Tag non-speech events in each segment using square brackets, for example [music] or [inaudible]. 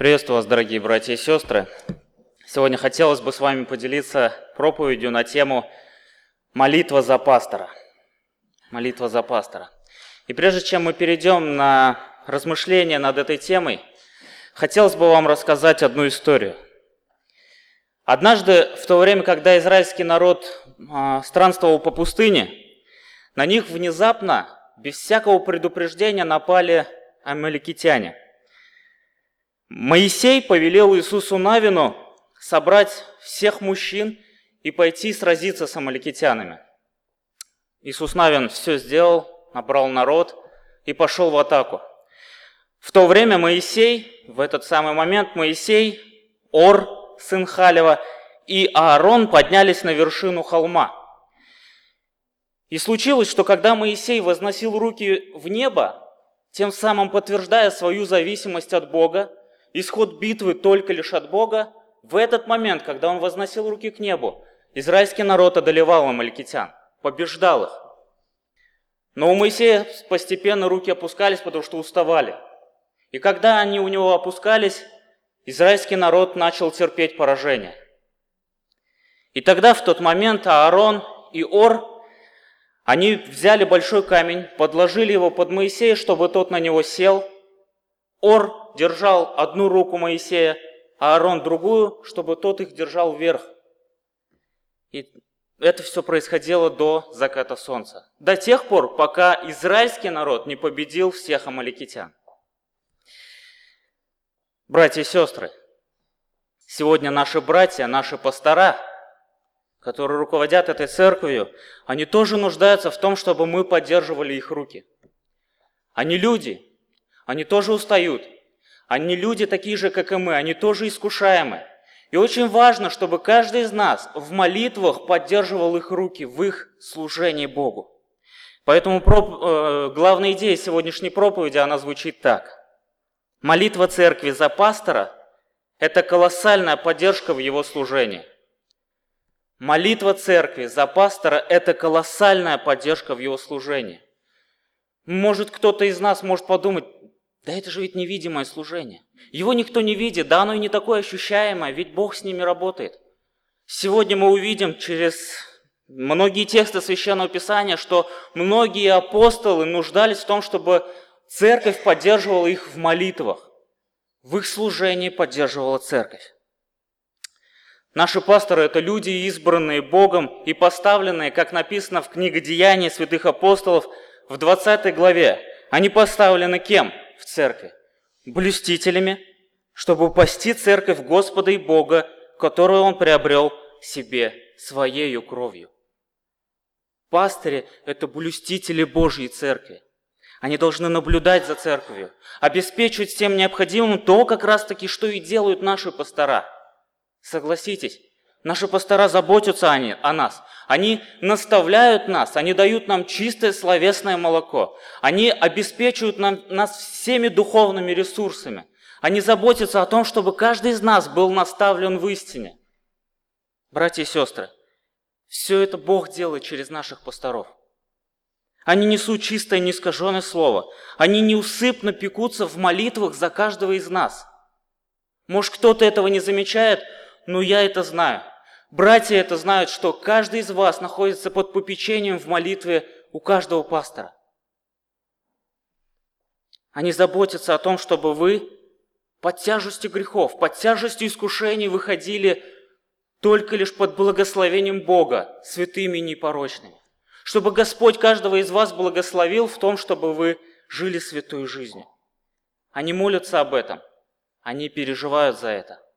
Приветствую вас, дорогие братья и сестры. Сегодня хотелось бы с вами поделиться проповедью на тему «Молитва за пастора». Молитва за пастора. И прежде чем мы перейдем на размышления над этой темой, хотелось бы вам рассказать одну историю. Однажды, в то время, когда израильский народ э, странствовал по пустыне, на них внезапно, без всякого предупреждения, напали амаликитяне. Моисей повелел Иисусу Навину собрать всех мужчин и пойти сразиться с амаликитянами. Иисус Навин все сделал, набрал народ и пошел в атаку. В то время Моисей, в этот самый момент Моисей, Ор, сын Халева, и Аарон поднялись на вершину холма. И случилось, что когда Моисей возносил руки в небо, тем самым подтверждая свою зависимость от Бога, исход битвы только лишь от Бога, в этот момент, когда он возносил руки к небу, израильский народ одолевал амаликитян, побеждал их. Но у Моисея постепенно руки опускались, потому что уставали. И когда они у него опускались, израильский народ начал терпеть поражение. И тогда в тот момент Аарон и Ор, они взяли большой камень, подложили его под Моисея, чтобы тот на него сел. Ор держал одну руку Моисея, а Аарон другую, чтобы тот их держал вверх. И это все происходило до заката солнца. До тех пор, пока израильский народ не победил всех амаликитян. Братья и сестры, сегодня наши братья, наши пастора, которые руководят этой церковью, они тоже нуждаются в том, чтобы мы поддерживали их руки. Они люди, они тоже устают, они люди такие же, как и мы, они тоже искушаемы. И очень важно, чтобы каждый из нас в молитвах поддерживал их руки в их служении Богу. Поэтому проп... э, главная идея сегодняшней проповеди, она звучит так. Молитва церкви за пастора – это колоссальная поддержка в его служении. Молитва церкви за пастора – это колоссальная поддержка в его служении. Может, кто-то из нас может подумать, да это же ведь невидимое служение. Его никто не видит, да оно и не такое ощущаемое, ведь Бог с ними работает. Сегодня мы увидим через многие тексты Священного Писания, что многие апостолы нуждались в том, чтобы церковь поддерживала их в молитвах. В их служении поддерживала церковь. Наши пасторы – это люди, избранные Богом и поставленные, как написано в книге Деяний святых апостолов в 20 главе. Они поставлены кем? Церкви, блюстителями, чтобы упасти церковь Господа и Бога, которую Он приобрел себе своею кровью. Пастыри – это блюстители Божьей церкви. Они должны наблюдать за церковью, обеспечивать всем необходимым то, как раз таки, что и делают наши пастора. Согласитесь, Наши пастора заботятся они, о нас. Они наставляют нас, они дают нам чистое словесное молоко. Они обеспечивают нам, нас всеми духовными ресурсами. Они заботятся о том, чтобы каждый из нас был наставлен в истине. Братья и сестры, все это Бог делает через наших пасторов. Они несут чистое, неискаженное слово. Они неусыпно пекутся в молитвах за каждого из нас. Может, кто-то этого не замечает, но я это знаю. Братья это знают, что каждый из вас находится под попечением в молитве у каждого пастора. Они заботятся о том, чтобы вы под тяжестью грехов, под тяжестью искушений выходили только лишь под благословением Бога, святыми и непорочными. Чтобы Господь каждого из вас благословил в том, чтобы вы жили святой жизнью. Они молятся об этом, они переживают за это –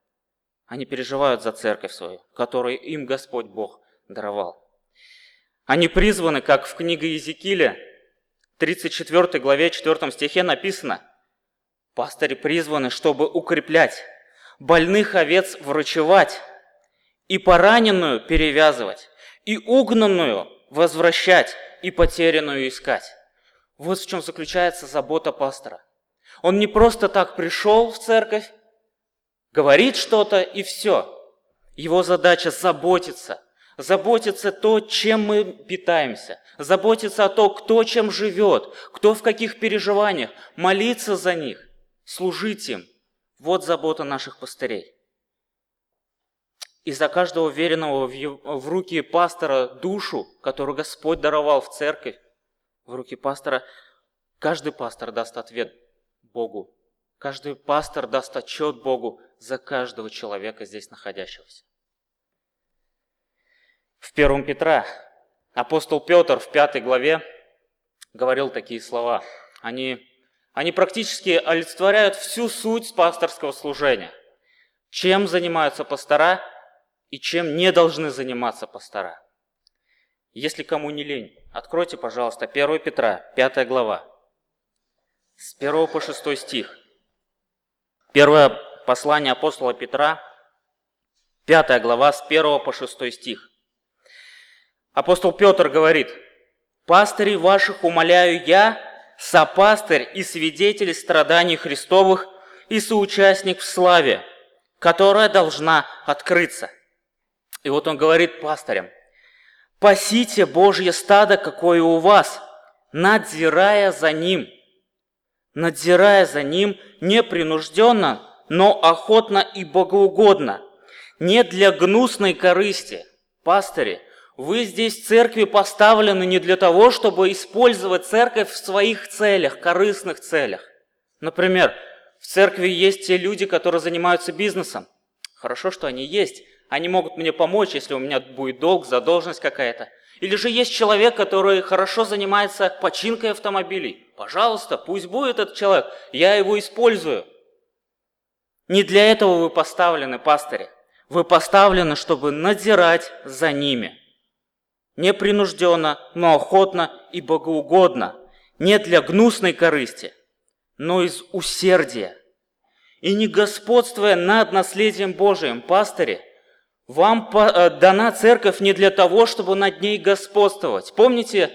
они переживают за церковь свою, которую им Господь Бог даровал. Они призваны, как в книге Иезекииля, 34 главе 4 стихе написано, «Пастыри призваны, чтобы укреплять, больных овец врачевать, и пораненную перевязывать, и угнанную возвращать, и потерянную искать». Вот в чем заключается забота пастора. Он не просто так пришел в церковь, говорит что-то и все. Его задача заботиться. Заботиться то, чем мы питаемся. Заботиться о том, кто чем живет, кто в каких переживаниях. Молиться за них. Служить им Вот забота наших пастырей. И за каждого веренного в руки пастора душу, которую Господь даровал в церковь, в руки пастора, каждый пастор даст ответ Богу. Каждый пастор даст отчет Богу за каждого человека здесь находящегося. В 1 Петра апостол Петр в пятой главе говорил такие слова. Они, они практически олицетворяют всю суть пасторского служения. Чем занимаются пастора и чем не должны заниматься пастора. Если кому не лень, откройте, пожалуйста, 1 Петра, 5 глава, с 1 по 6 стих. Первое послание апостола Петра, 5 глава, с 1 по 6 стих. Апостол Петр говорит, «Пастырей ваших умоляю я, сопастырь и свидетель страданий Христовых и соучастник в славе, которая должна открыться». И вот он говорит пастырям, «Пасите Божье стадо, какое у вас, надзирая за ним, надзирая за ним непринужденно, но охотно и богоугодно, не для гнусной корысти». Пастыри – вы здесь в церкви поставлены не для того, чтобы использовать церковь в своих целях, корыстных целях. Например, в церкви есть те люди, которые занимаются бизнесом. Хорошо, что они есть. Они могут мне помочь, если у меня будет долг, задолженность какая-то. Или же есть человек, который хорошо занимается починкой автомобилей. Пожалуйста, пусть будет этот человек, я его использую. Не для этого вы поставлены, пастыри. Вы поставлены, чтобы надзирать за ними – непринужденно, но охотно и богоугодно, не для гнусной корысти, но из усердия. И не господствуя над наследием Божиим, пастыри, вам э, дана церковь не для того, чтобы над ней господствовать. Помните,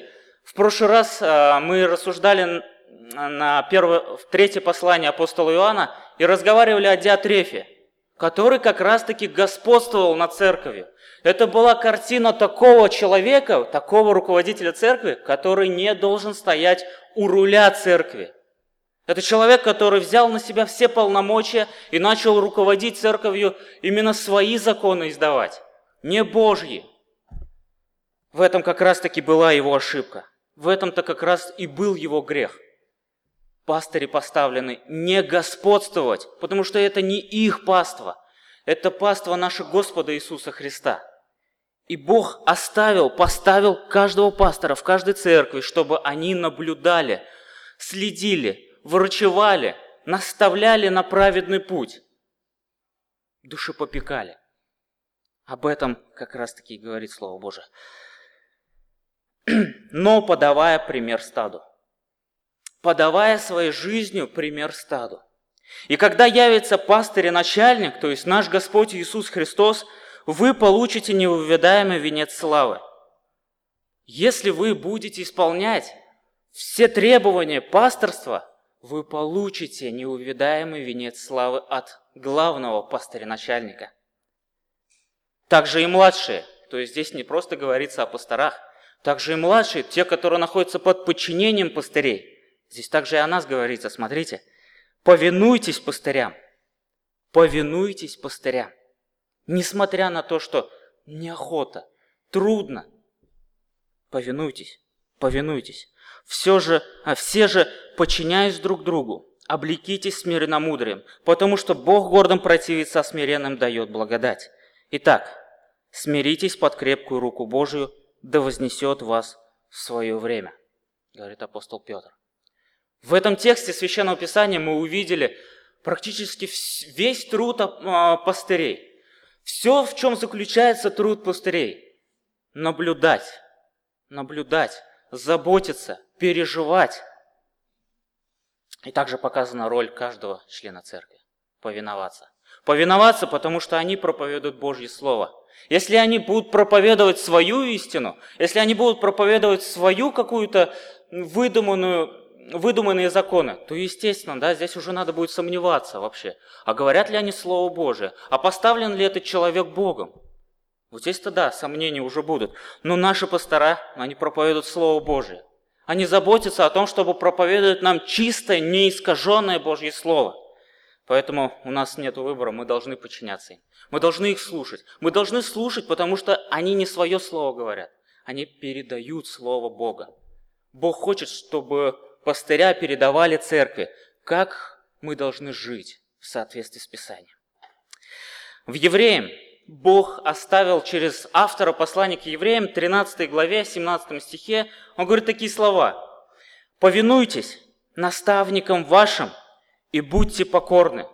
в прошлый раз э, мы рассуждали на первое, в третье послание апостола Иоанна и разговаривали о Диатрефе, который как раз-таки господствовал над церковью. Это была картина такого человека, такого руководителя церкви, который не должен стоять у руля церкви. Это человек, который взял на себя все полномочия и начал руководить церковью, именно свои законы издавать, не Божьи. В этом как раз-таки была его ошибка. В этом-то как раз и был его грех. Пастыри поставлены не господствовать, потому что это не их паство. Это паство нашего Господа Иисуса Христа. И Бог оставил, поставил каждого пастора в каждой церкви, чтобы они наблюдали, следили, врачевали, наставляли на праведный путь, душепопекали. Об этом как раз-таки и говорит Слово Божие. [clears throat] Но подавая пример стаду. Подавая своей жизнью пример стаду. И когда явится пастырь и начальник, то есть наш Господь Иисус Христос – вы получите неувядаемый венец славы. Если вы будете исполнять все требования пасторства, вы получите неувядаемый венец славы от главного пастыря-начальника. Также и младшие, то есть здесь не просто говорится о пасторах, также и младшие, те, которые находятся под подчинением пастырей. Здесь также и о нас говорится, смотрите. Повинуйтесь пастырям. Повинуйтесь пастырям. Несмотря на то, что неохота, трудно. Повинуйтесь, повинуйтесь. Все же, а все же, подчиняясь друг другу, облекитесь смиренномудрием, потому что Бог гордым противится, а смиренным дает благодать. Итак, смиритесь под крепкую руку Божию, да вознесет вас в свое время, говорит апостол Петр. В этом тексте Священного Писания мы увидели практически весь труд а, пастырей. Все, в чем заключается труд пастырей. Наблюдать, наблюдать, заботиться, переживать. И также показана роль каждого члена церкви. Повиноваться. Повиноваться, потому что они проповедуют Божье Слово. Если они будут проповедовать свою истину, если они будут проповедовать свою какую-то выдуманную выдуманные законы, то, естественно, да, здесь уже надо будет сомневаться вообще. А говорят ли они Слово Божие? А поставлен ли этот человек Богом? Вот здесь-то да, сомнения уже будут. Но наши пастора, они проповедуют Слово Божие. Они заботятся о том, чтобы проповедовать нам чистое, неискаженное Божье Слово. Поэтому у нас нет выбора, мы должны подчиняться им. Мы должны их слушать. Мы должны слушать, потому что они не свое слово говорят. Они передают слово Бога. Бог хочет, чтобы пастыря передавали церкви, как мы должны жить в соответствии с Писанием. В Евреям Бог оставил через автора послания к евреям, 13 главе, 17 стихе, он говорит такие слова. «Повинуйтесь наставникам вашим и будьте покорны».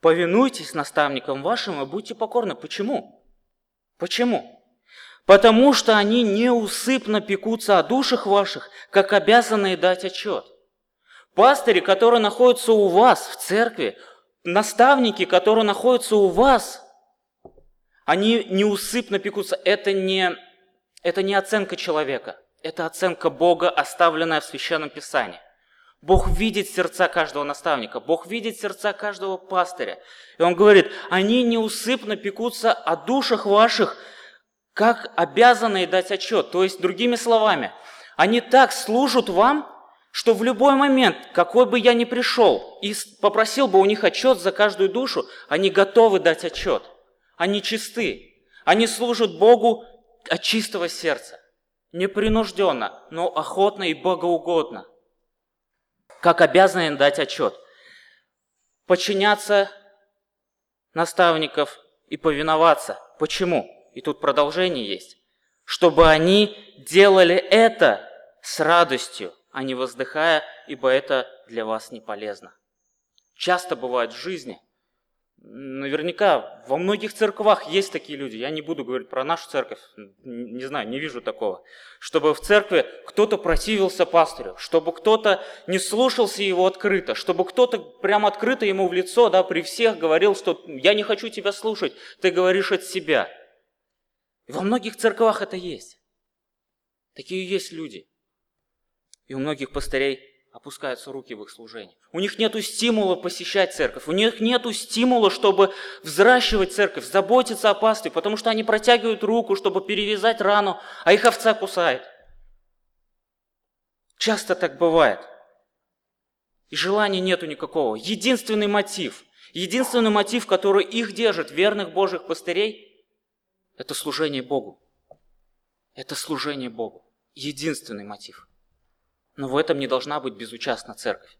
Повинуйтесь наставникам вашим и будьте покорны. Почему? Почему? Потому что они неусыпно пекутся о душах ваших, как обязанные дать отчет. Пастыри, которые находятся у вас в церкви, наставники, которые находятся у вас, они неусыпно пекутся. Это не, это не оценка человека, это оценка Бога, оставленная в Священном Писании. Бог видит сердца каждого наставника, Бог видит сердца каждого пастыря. И Он говорит, они неусыпно пекутся о душах ваших, как обязанные дать отчет. То есть, другими словами, они так служат вам, что в любой момент, какой бы я ни пришел и попросил бы у них отчет за каждую душу, они готовы дать отчет. Они чисты. Они служат Богу от чистого сердца. Непринужденно, но охотно и богоугодно – как обязаны дать отчет. Подчиняться наставников и повиноваться. Почему? И тут продолжение есть. Чтобы они делали это с радостью, а не воздыхая, ибо это для вас не полезно. Часто бывает в жизни – Наверняка во многих церквах есть такие люди. Я не буду говорить про нашу церковь, не знаю, не вижу такого. Чтобы в церкви кто-то противился пастырю, чтобы кто-то не слушался его открыто, чтобы кто-то прямо открыто ему в лицо, да, при всех говорил, что я не хочу тебя слушать, ты говоришь от себя. Во многих церквах это есть. Такие есть люди. И у многих пастырей опускаются руки в их служении. У них нет стимула посещать церковь, у них нет стимула, чтобы взращивать церковь, заботиться о пастве, потому что они протягивают руку, чтобы перевязать рану, а их овца кусает. Часто так бывает. И желания нету никакого. Единственный мотив, единственный мотив, который их держит, верных Божьих пастырей, это служение Богу. Это служение Богу. Единственный мотив. Но в этом не должна быть безучастна церковь.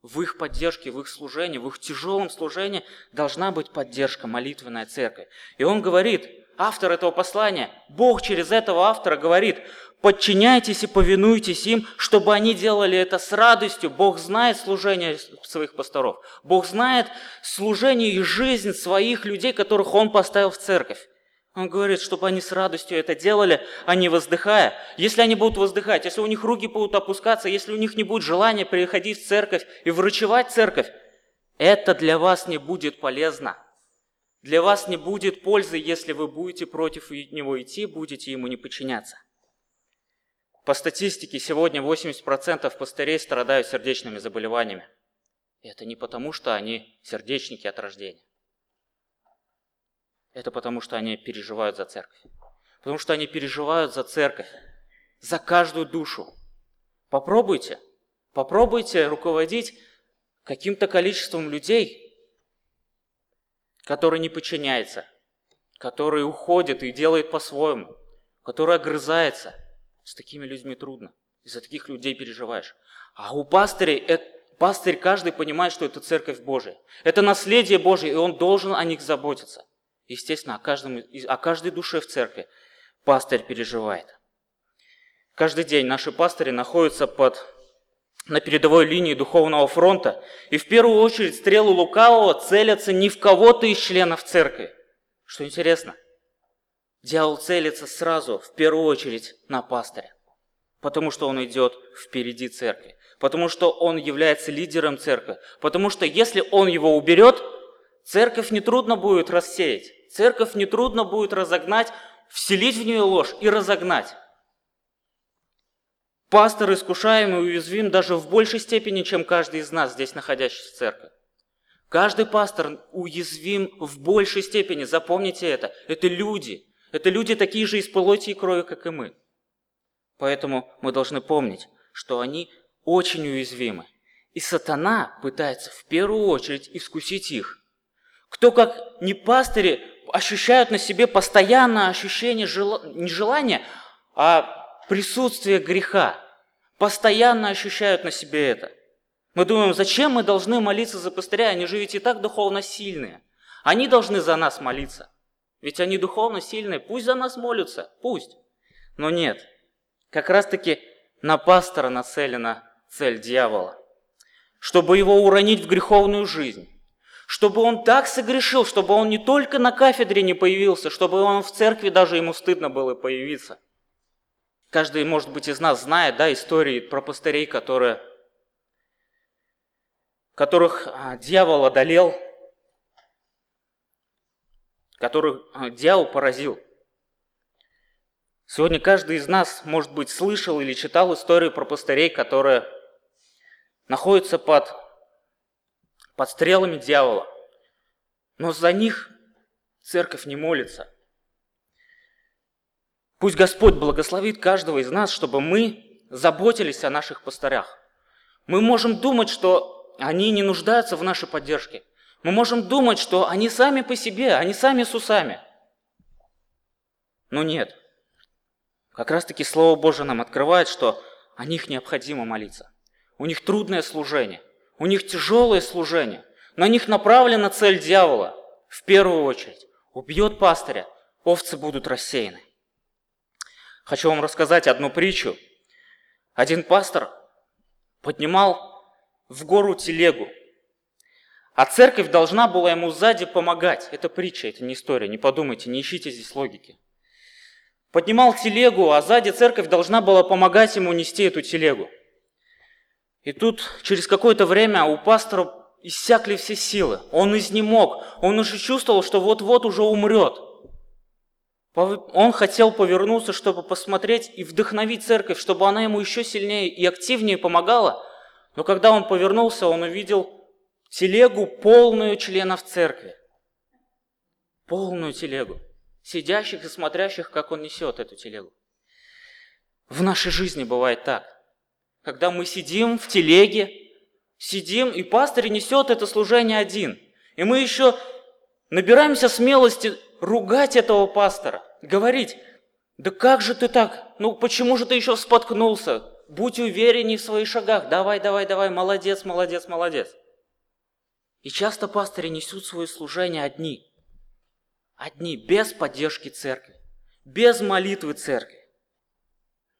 В их поддержке, в их служении, в их тяжелом служении должна быть поддержка, молитвенная церковь. И он говорит, автор этого послания, Бог через этого автора говорит, подчиняйтесь и повинуйтесь им, чтобы они делали это с радостью. Бог знает служение своих пасторов. Бог знает служение и жизнь своих людей, которых Он поставил в церковь. Он говорит, чтобы они с радостью это делали, а не воздыхая. Если они будут воздыхать, если у них руки будут опускаться, если у них не будет желания приходить в церковь и врачевать церковь, это для вас не будет полезно. Для вас не будет пользы, если вы будете против него идти, будете ему не подчиняться. По статистике, сегодня 80% пастырей страдают сердечными заболеваниями. И это не потому, что они сердечники от рождения. Это потому, что они переживают за церковь. Потому что они переживают за церковь, за каждую душу. Попробуйте, попробуйте руководить каким-то количеством людей, которые не подчиняются, которые уходят и делают по-своему, которые огрызаются. С такими людьми трудно. Из-за таких людей переживаешь. А у пастырей, пастырь каждый понимает, что это церковь Божия. Это наследие Божие, и он должен о них заботиться. Естественно, о, каждом, о каждой душе в церкви пастырь переживает. Каждый день наши пастыри находятся под, на передовой линии духовного фронта, и в первую очередь стрелы лукавого целятся не в кого-то из членов церкви. Что интересно, дьявол целится сразу, в первую очередь, на пастыря, потому что он идет впереди церкви, потому что он является лидером церкви, потому что если он его уберет, церковь нетрудно будет рассеять. Церковь нетрудно будет разогнать, вселить в нее ложь и разогнать. Пастор искушаем и уязвим даже в большей степени, чем каждый из нас, здесь находящийся в церкви. Каждый пастор уязвим в большей степени, запомните это. Это люди. Это люди такие же из плоти и крови, как и мы. Поэтому мы должны помнить, что они очень уязвимы. И сатана пытается в первую очередь искусить их. Кто, как не пастыри, ощущают на себе постоянное ощущение жел... не желания, а присутствие греха. Постоянно ощущают на себе это. Мы думаем, зачем мы должны молиться за пастыря? Они же ведь и так духовно сильные. Они должны за нас молиться. Ведь они духовно сильные. Пусть за нас молятся. Пусть. Но нет. Как раз таки на пастора нацелена цель дьявола. Чтобы его уронить в греховную жизнь чтобы он так согрешил, чтобы он не только на кафедре не появился, чтобы он в церкви даже ему стыдно было появиться. Каждый, может быть, из нас знает да, истории про пастырей, которые, которых а, дьявол одолел, которых а, дьявол поразил. Сегодня каждый из нас, может быть, слышал или читал историю про пастырей, которые находятся под под стрелами дьявола. Но за них церковь не молится. Пусть Господь благословит каждого из нас, чтобы мы заботились о наших пастырях. Мы можем думать, что они не нуждаются в нашей поддержке. Мы можем думать, что они сами по себе, они сами с усами. Но нет. Как раз таки Слово Божие нам открывает, что о них необходимо молиться. У них трудное служение. У них тяжелое служение. На них направлена цель дьявола. В первую очередь. Убьет пастыря, овцы будут рассеяны. Хочу вам рассказать одну притчу. Один пастор поднимал в гору телегу, а церковь должна была ему сзади помогать. Это притча, это не история, не подумайте, не ищите здесь логики. Поднимал телегу, а сзади церковь должна была помогать ему нести эту телегу. И тут через какое-то время у пастора иссякли все силы. Он изнемог. Он уже чувствовал, что вот-вот уже умрет. Он хотел повернуться, чтобы посмотреть и вдохновить церковь, чтобы она ему еще сильнее и активнее помогала. Но когда он повернулся, он увидел телегу, полную членов церкви. Полную телегу. Сидящих и смотрящих, как он несет эту телегу. В нашей жизни бывает так когда мы сидим в телеге, сидим, и пастор несет это служение один. И мы еще набираемся смелости ругать этого пастора, говорить, да как же ты так, ну почему же ты еще споткнулся? Будь уверенней в своих шагах, давай, давай, давай, молодец, молодец, молодец. И часто пастыри несут свое служение одни. Одни, без поддержки церкви, без молитвы церкви.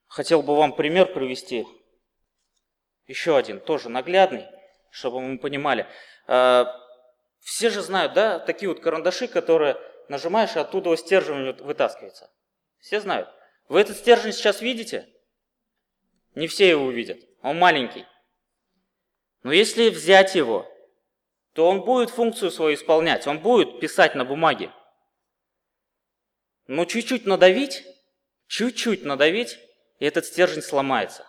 Хотел бы вам пример привести еще один, тоже наглядный, чтобы мы понимали. А, все же знают, да, такие вот карандаши, которые нажимаешь, и оттуда стержень вытаскивается. Все знают. Вы этот стержень сейчас видите? Не все его увидят. Он маленький. Но если взять его, то он будет функцию свою исполнять. Он будет писать на бумаге. Но чуть-чуть надавить, чуть-чуть надавить, и этот стержень сломается.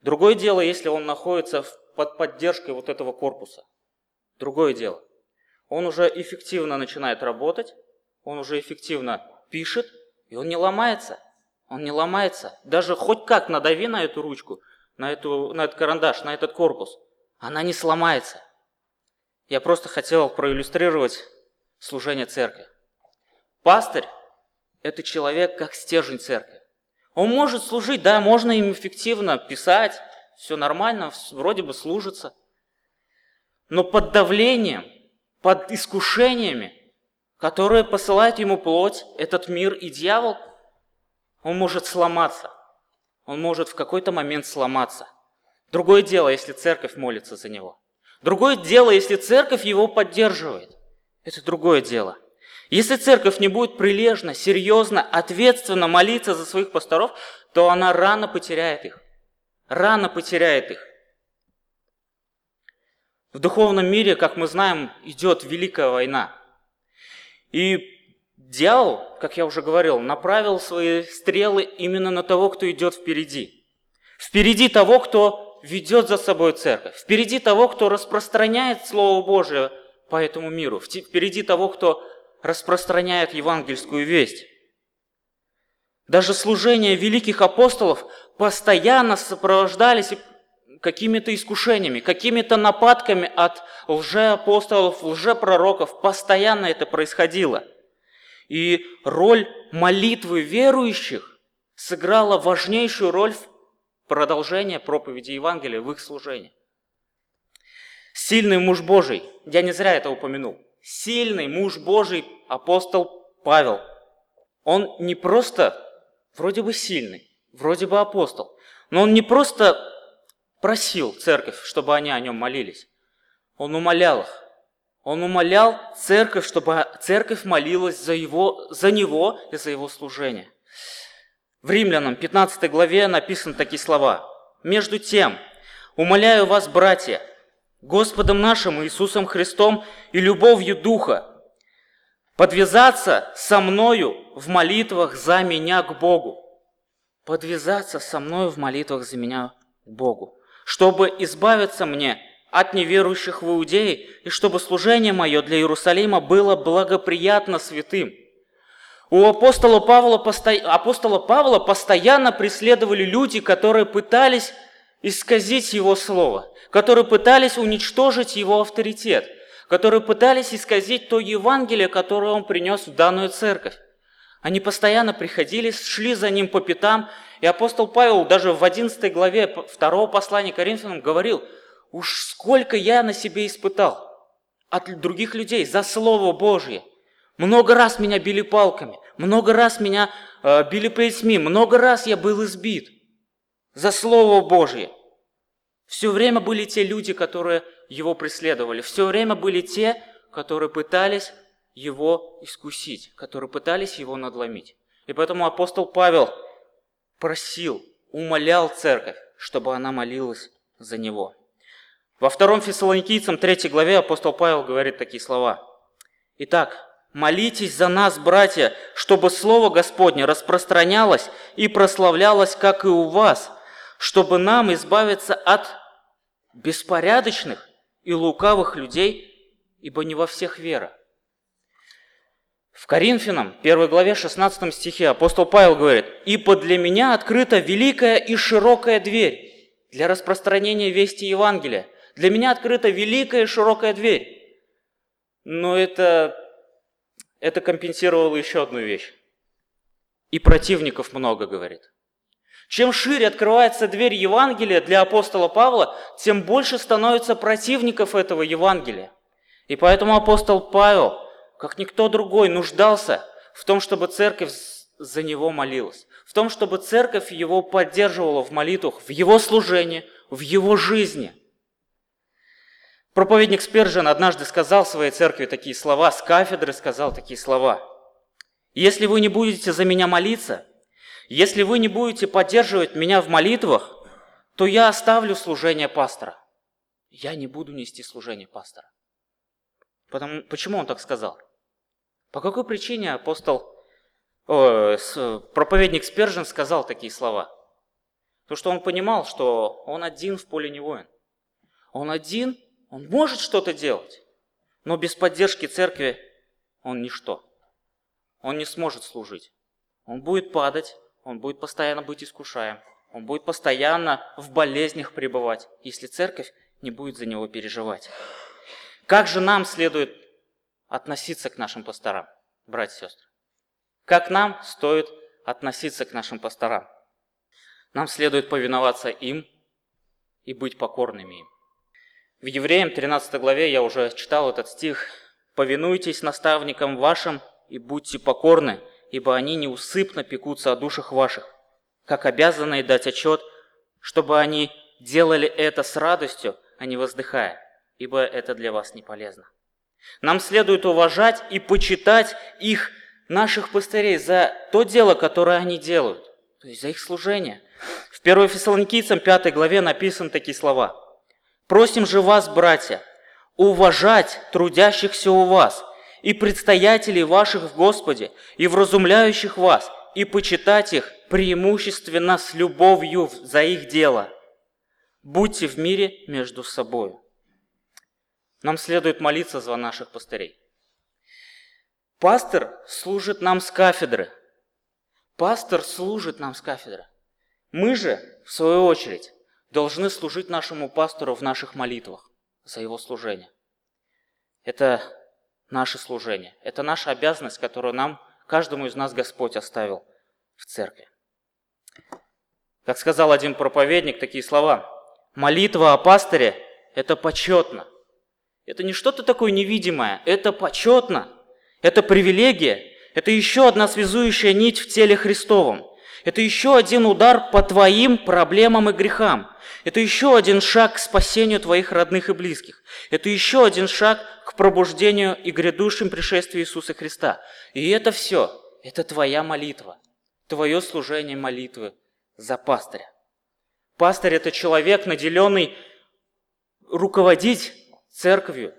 Другое дело, если он находится под поддержкой вот этого корпуса. Другое дело. Он уже эффективно начинает работать, он уже эффективно пишет, и он не ломается. Он не ломается. Даже хоть как надави на эту ручку, на, эту, на этот карандаш, на этот корпус, она не сломается. Я просто хотел проиллюстрировать служение церкви. Пастырь – это человек как стержень церкви. Он может служить, да, можно им эффективно писать, все нормально, вроде бы служится. Но под давлением, под искушениями, которые посылает ему плоть, этот мир и дьявол, он может сломаться. Он может в какой-то момент сломаться. Другое дело, если церковь молится за него. Другое дело, если церковь его поддерживает. Это другое дело – если церковь не будет прилежно, серьезно, ответственно молиться за своих пасторов, то она рано потеряет их. Рано потеряет их. В духовном мире, как мы знаем, идет великая война. И дьявол, как я уже говорил, направил свои стрелы именно на того, кто идет впереди. Впереди того, кто ведет за собой церковь. Впереди того, кто распространяет Слово Божие по этому миру. Впереди того, кто распространяет евангельскую весть. Даже служения великих апостолов постоянно сопровождались какими-то искушениями, какими-то нападками от лжеапостолов, лжепророков. Постоянно это происходило. И роль молитвы верующих сыграла важнейшую роль в продолжении проповеди Евангелия в их служении. Сильный муж Божий, я не зря это упомянул, сильный муж Божий, апостол Павел, он не просто вроде бы сильный, вроде бы апостол, но он не просто просил церковь, чтобы они о нем молились. Он умолял их. Он умолял церковь, чтобы церковь молилась за, его, за него и за его служение. В Римлянам 15 главе написаны такие слова. «Между тем, умоляю вас, братья, Господом нашим Иисусом Христом и любовью Духа, подвязаться со мною в молитвах за меня к Богу. Подвязаться со мною в молитвах за меня к Богу, чтобы избавиться мне от неверующих в Иудее, и чтобы служение мое для Иерусалима было благоприятно святым. У апостола Павла, апостола Павла постоянно преследовали люди, которые пытались исказить его слово, которые пытались уничтожить его авторитет, которые пытались исказить то Евангелие, которое он принес в данную церковь. Они постоянно приходили, шли за ним по пятам, и апостол Павел даже в 11 главе второго послания Коринфянам говорил, «Уж сколько я на себе испытал от других людей за Слово Божье. Много раз меня били палками, много раз меня э, били плетьми, много раз я был избит за Слово Божье. Все время были те люди, которые его преследовали. Все время были те, которые пытались его искусить, которые пытались его надломить. И поэтому апостол Павел просил, умолял церковь, чтобы она молилась за него. Во втором Фессалоникийцам 3 главе апостол Павел говорит такие слова. Итак, молитесь за нас, братья, чтобы Слово Господне распространялось и прославлялось, как и у вас – чтобы нам избавиться от беспорядочных и лукавых людей, ибо не во всех вера. В Коринфянам, 1 главе 16 стихе апостол Павел говорит, «Ибо для меня открыта великая и широкая дверь для распространения вести Евангелия. Для меня открыта великая и широкая дверь». Но это, это компенсировало еще одну вещь. И противников много, говорит. Чем шире открывается дверь Евангелия для апостола Павла, тем больше становится противников этого Евангелия. И поэтому апостол Павел, как никто другой, нуждался в том, чтобы церковь за него молилась, в том, чтобы церковь его поддерживала в молитвах, в его служении, в его жизни. Проповедник Спержин однажды сказал своей церкви такие слова, с кафедры сказал такие слова. «Если вы не будете за меня молиться, если вы не будете поддерживать меня в молитвах, то я оставлю служение пастора. Я не буду нести служение пастора. Потому, почему он так сказал? По какой причине апостол, о, проповедник Спержин сказал такие слова? Потому что он понимал, что он один в поле не воин. Он один, он может что-то делать, но без поддержки церкви он ничто. Он не сможет служить. Он будет падать, он будет постоянно быть искушаем, он будет постоянно в болезнях пребывать, если церковь не будет за него переживать. Как же нам следует относиться к нашим пасторам, братья и сестры? Как нам стоит относиться к нашим пасторам? Нам следует повиноваться им и быть покорными им. В Евреям 13 главе я уже читал этот стих. «Повинуйтесь наставникам вашим и будьте покорны, ибо они неусыпно пекутся о душах ваших, как обязанные дать отчет, чтобы они делали это с радостью, а не воздыхая, ибо это для вас не полезно. Нам следует уважать и почитать их, наших пастырей, за то дело, которое они делают, то есть за их служение. В 1 Фессалоникийцам 5 главе написаны такие слова. «Просим же вас, братья, уважать трудящихся у вас, и предстоятелей ваших в Господе, и вразумляющих вас, и почитать их преимущественно с любовью за их дело. Будьте в мире между собой. Нам следует молиться за наших пастырей. Пастор служит нам с кафедры. Пастор служит нам с кафедры. Мы же, в свою очередь, должны служить нашему пастору в наших молитвах за его служение. Это наше служение, это наша обязанность, которую нам, каждому из нас Господь оставил в церкви. Как сказал один проповедник, такие слова. Молитва о пасторе – это почетно. Это не что-то такое невидимое, это почетно. Это привилегия, это еще одна связующая нить в теле Христовом. Это еще один удар по твоим проблемам и грехам. Это еще один шаг к спасению твоих родных и близких. Это еще один шаг к пробуждению и грядущим пришествию Иисуса Христа. И это все, это твоя молитва, твое служение молитвы за пастыря. Пастырь – это человек, наделенный руководить церковью.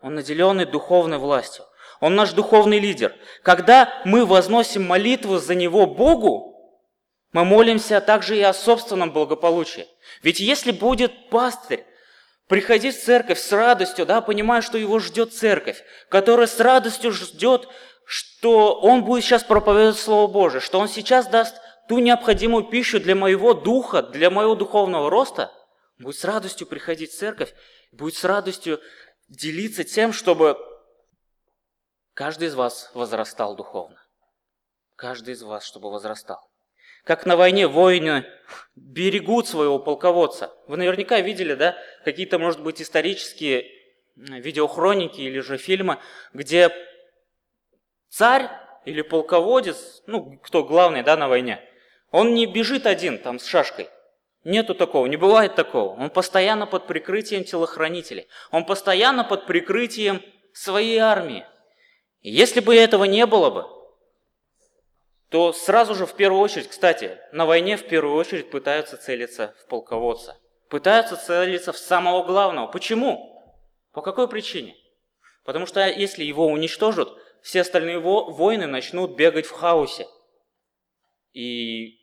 Он наделенный духовной властью. Он наш духовный лидер. Когда мы возносим молитву за него Богу, мы молимся также и о собственном благополучии. Ведь если будет пастырь приходить в церковь с радостью, да, понимая, что его ждет церковь, которая с радостью ждет, что он будет сейчас проповедовать Слово Божие, что он сейчас даст ту необходимую пищу для моего духа, для моего духовного роста, будет с радостью приходить в церковь, будет с радостью делиться тем, чтобы Каждый из вас возрастал духовно. Каждый из вас, чтобы возрастал. Как на войне воины берегут своего полководца. Вы наверняка видели, да, какие-то, может быть, исторические видеохроники или же фильмы, где царь или полководец, ну, кто главный, да, на войне, он не бежит один там с шашкой. Нету такого, не бывает такого. Он постоянно под прикрытием телохранителей. Он постоянно под прикрытием своей армии. И если бы этого не было бы, то сразу же в первую очередь, кстати, на войне в первую очередь пытаются целиться в полководца. Пытаются целиться в самого главного. Почему? По какой причине? Потому что если его уничтожат, все остальные воины начнут бегать в хаосе. И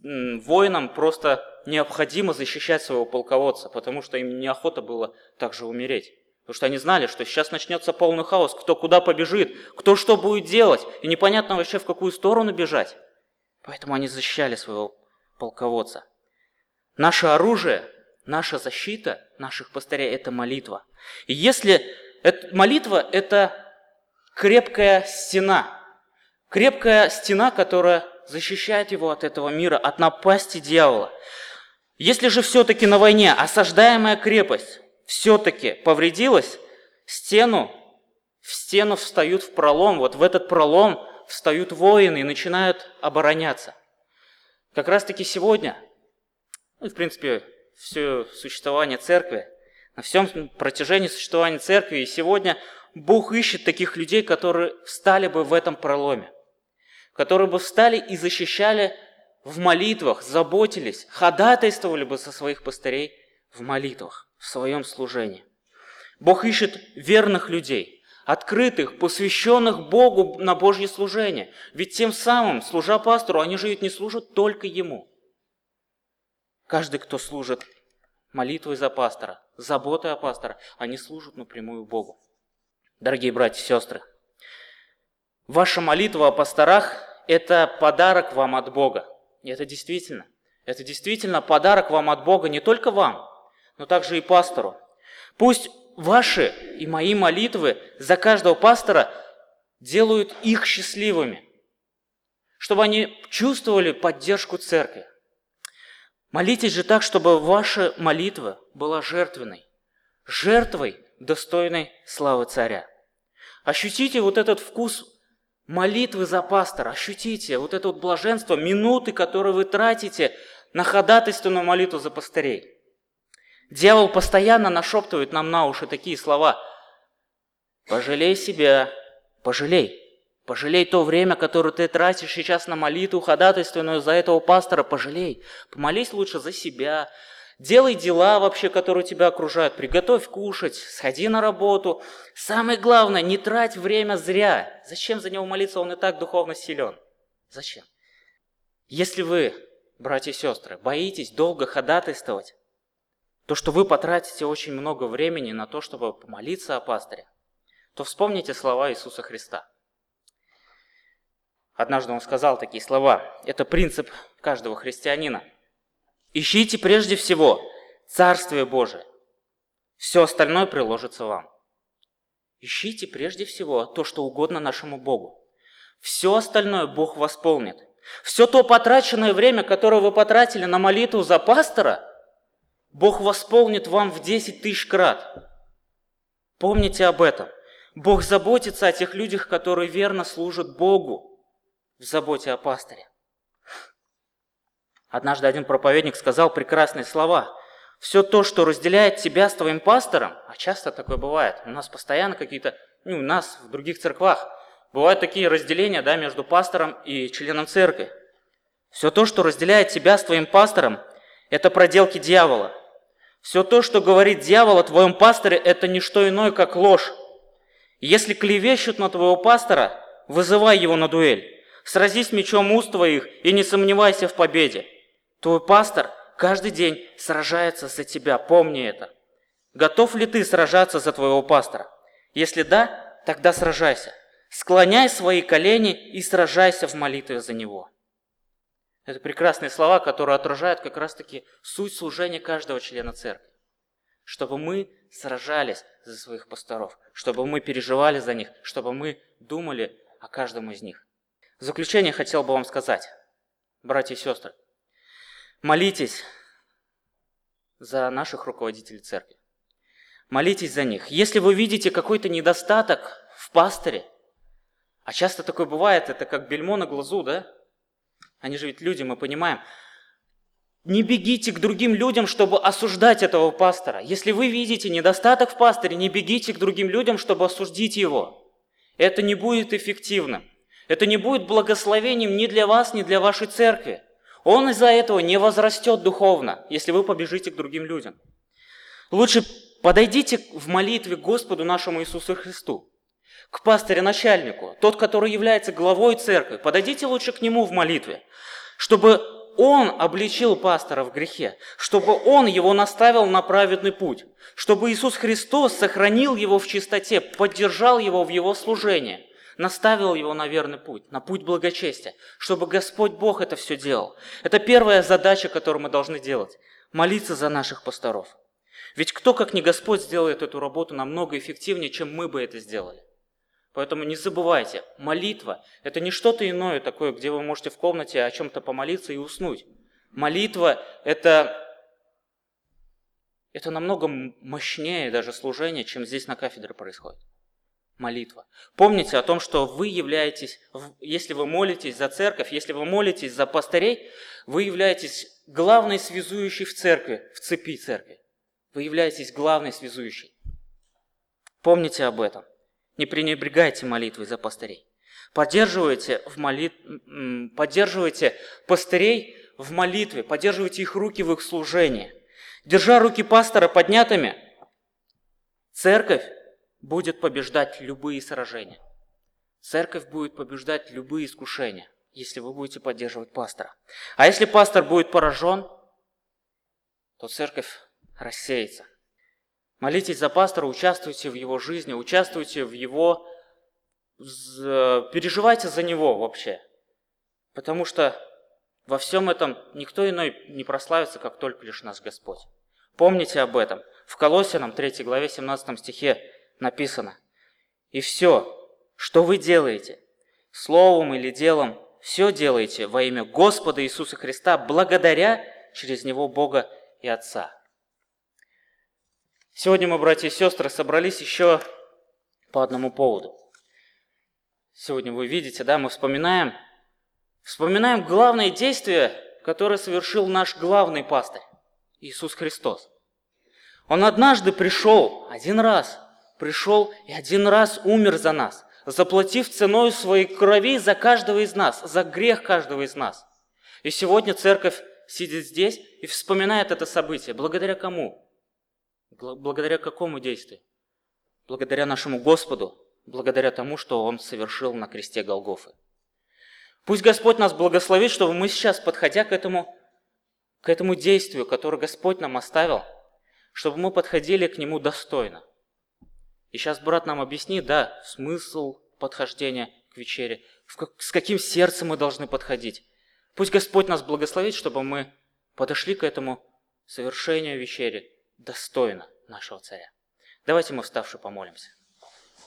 воинам просто необходимо защищать своего полководца, потому что им неохота было также умереть. Потому что они знали, что сейчас начнется полный хаос, кто куда побежит, кто что будет делать, и непонятно вообще в какую сторону бежать. Поэтому они защищали своего полководца. Наше оружие, наша защита наших пастырей – это молитва. И если это, молитва – это крепкая стена, крепкая стена, которая защищает его от этого мира, от напасти дьявола. Если же все-таки на войне осаждаемая крепость все-таки повредилась, стену, в стену встают в пролом, вот в этот пролом встают воины и начинают обороняться. Как раз-таки сегодня, ну, в принципе, все существование церкви, на всем протяжении существования церкви, и сегодня Бог ищет таких людей, которые встали бы в этом проломе, которые бы встали и защищали в молитвах, заботились, ходатайствовали бы со своих пастырей в молитвах в своем служении. Бог ищет верных людей, открытых, посвященных Богу на Божье служение. Ведь тем самым, служа пастору, они же ведь не служат только Ему. Каждый, кто служит молитвой за пастора, заботой о пастора, они служат напрямую Богу. Дорогие братья и сестры, ваша молитва о пасторах – это подарок вам от Бога. И это действительно, это действительно подарок вам от Бога не только вам, но также и пастору. Пусть ваши и мои молитвы за каждого пастора делают их счастливыми, чтобы они чувствовали поддержку церкви. Молитесь же так, чтобы ваша молитва была жертвенной, жертвой, достойной славы царя. Ощутите вот этот вкус молитвы за пастора, ощутите вот это вот блаженство, минуты, которые вы тратите на ходатайственную молитву за пастырей. Дьявол постоянно нашептывает нам на уши такие слова. Пожалей себя, пожалей. Пожалей то время, которое ты тратишь сейчас на молитву ходатайственную за этого пастора, пожалей. Помолись лучше за себя. Делай дела вообще, которые тебя окружают. Приготовь кушать, сходи на работу. Самое главное, не трать время зря. Зачем за него молиться, он и так духовно силен. Зачем? Если вы, братья и сестры, боитесь долго ходатайствовать, то, что вы потратите очень много времени на то, чтобы помолиться о пастыре, то вспомните слова Иисуса Христа. Однажды он сказал такие слова. Это принцип каждого христианина. Ищите прежде всего Царствие Божие. Все остальное приложится вам. Ищите прежде всего то, что угодно нашему Богу. Все остальное Бог восполнит. Все то потраченное время, которое вы потратили на молитву за пастора, Бог восполнит вам в 10 тысяч крат. Помните об этом. Бог заботится о тех людях, которые верно служат Богу в заботе о пастыре. Однажды один проповедник сказал прекрасные слова. Все то, что разделяет тебя с твоим пастором, а часто такое бывает, у нас постоянно какие-то, ну, у нас в других церквах, бывают такие разделения да, между пастором и членом церкви. Все то, что разделяет тебя с твоим пастором, это проделки дьявола. Все то, что говорит дьявол о твоем пасторе, это не что иное, как ложь. Если клевещут на твоего пастора, вызывай его на дуэль. Сразись мечом уст твоих и не сомневайся в победе. Твой пастор каждый день сражается за тебя, помни это. Готов ли ты сражаться за твоего пастора? Если да, тогда сражайся. Склоняй свои колени и сражайся в молитве за него. Это прекрасные слова, которые отражают как раз-таки суть служения каждого члена церкви. Чтобы мы сражались за своих пасторов, чтобы мы переживали за них, чтобы мы думали о каждом из них. В заключение хотел бы вам сказать, братья и сестры, молитесь за наших руководителей церкви. Молитесь за них. Если вы видите какой-то недостаток в пасторе, а часто такое бывает, это как бельмо на глазу, да? Они же ведь люди, мы понимаем. Не бегите к другим людям, чтобы осуждать этого пастора. Если вы видите недостаток в пасторе, не бегите к другим людям, чтобы осудить его. Это не будет эффективным. Это не будет благословением ни для вас, ни для вашей церкви. Он из-за этого не возрастет духовно, если вы побежите к другим людям. Лучше подойдите в молитве к Господу нашему Иисусу Христу к пастырю-начальнику, тот, который является главой церкви, подойдите лучше к нему в молитве, чтобы он обличил пастора в грехе, чтобы он его наставил на праведный путь, чтобы Иисус Христос сохранил его в чистоте, поддержал его в его служении, наставил его на верный путь, на путь благочестия, чтобы Господь Бог это все делал. Это первая задача, которую мы должны делать – молиться за наших пасторов. Ведь кто, как не Господь, сделает эту работу намного эффективнее, чем мы бы это сделали. Поэтому не забывайте, молитва – это не что-то иное такое, где вы можете в комнате о чем-то помолиться и уснуть. Молитва – это, это намного мощнее даже служение, чем здесь на кафедре происходит. Молитва. Помните о том, что вы являетесь, если вы молитесь за церковь, если вы молитесь за пастырей, вы являетесь главной связующей в церкви, в цепи церкви. Вы являетесь главной связующей. Помните об этом. Не пренебрегайте молитвой за пастырей. Поддерживайте, в молит... Поддерживайте пастырей в молитве, поддерживайте их руки в их служении. Держа руки пастора поднятыми, церковь будет побеждать любые сражения. Церковь будет побеждать любые искушения, если вы будете поддерживать пастора. А если пастор будет поражен, то церковь рассеется. Молитесь за пастора, участвуйте в его жизни, участвуйте в его... Переживайте за него вообще. Потому что во всем этом никто иной не прославится, как только лишь наш Господь. Помните об этом. В Колосинам 3 главе 17 стихе написано. «И все, что вы делаете, словом или делом, все делаете во имя Господа Иисуса Христа, благодаря через Него Бога и Отца». Сегодня мы, братья и сестры, собрались еще по одному поводу. Сегодня вы видите, да, мы вспоминаем, вспоминаем главное действие, которое совершил наш главный пастырь, Иисус Христос. Он однажды пришел, один раз, пришел и один раз умер за нас, заплатив ценой своей крови за каждого из нас, за грех каждого из нас. И сегодня церковь сидит здесь и вспоминает это событие. Благодаря кому? Благодаря какому действию? Благодаря нашему Господу, благодаря тому, что Он совершил на кресте Голгофы. Пусть Господь нас благословит, чтобы мы сейчас, подходя к этому, к этому действию, которое Господь нам оставил, чтобы мы подходили к нему достойно. И сейчас брат нам объяснит, да, смысл подхождения к вечере, с каким сердцем мы должны подходить. Пусть Господь нас благословит, чтобы мы подошли к этому совершению вечери достойно нашего царя. Давайте мы вставши помолимся.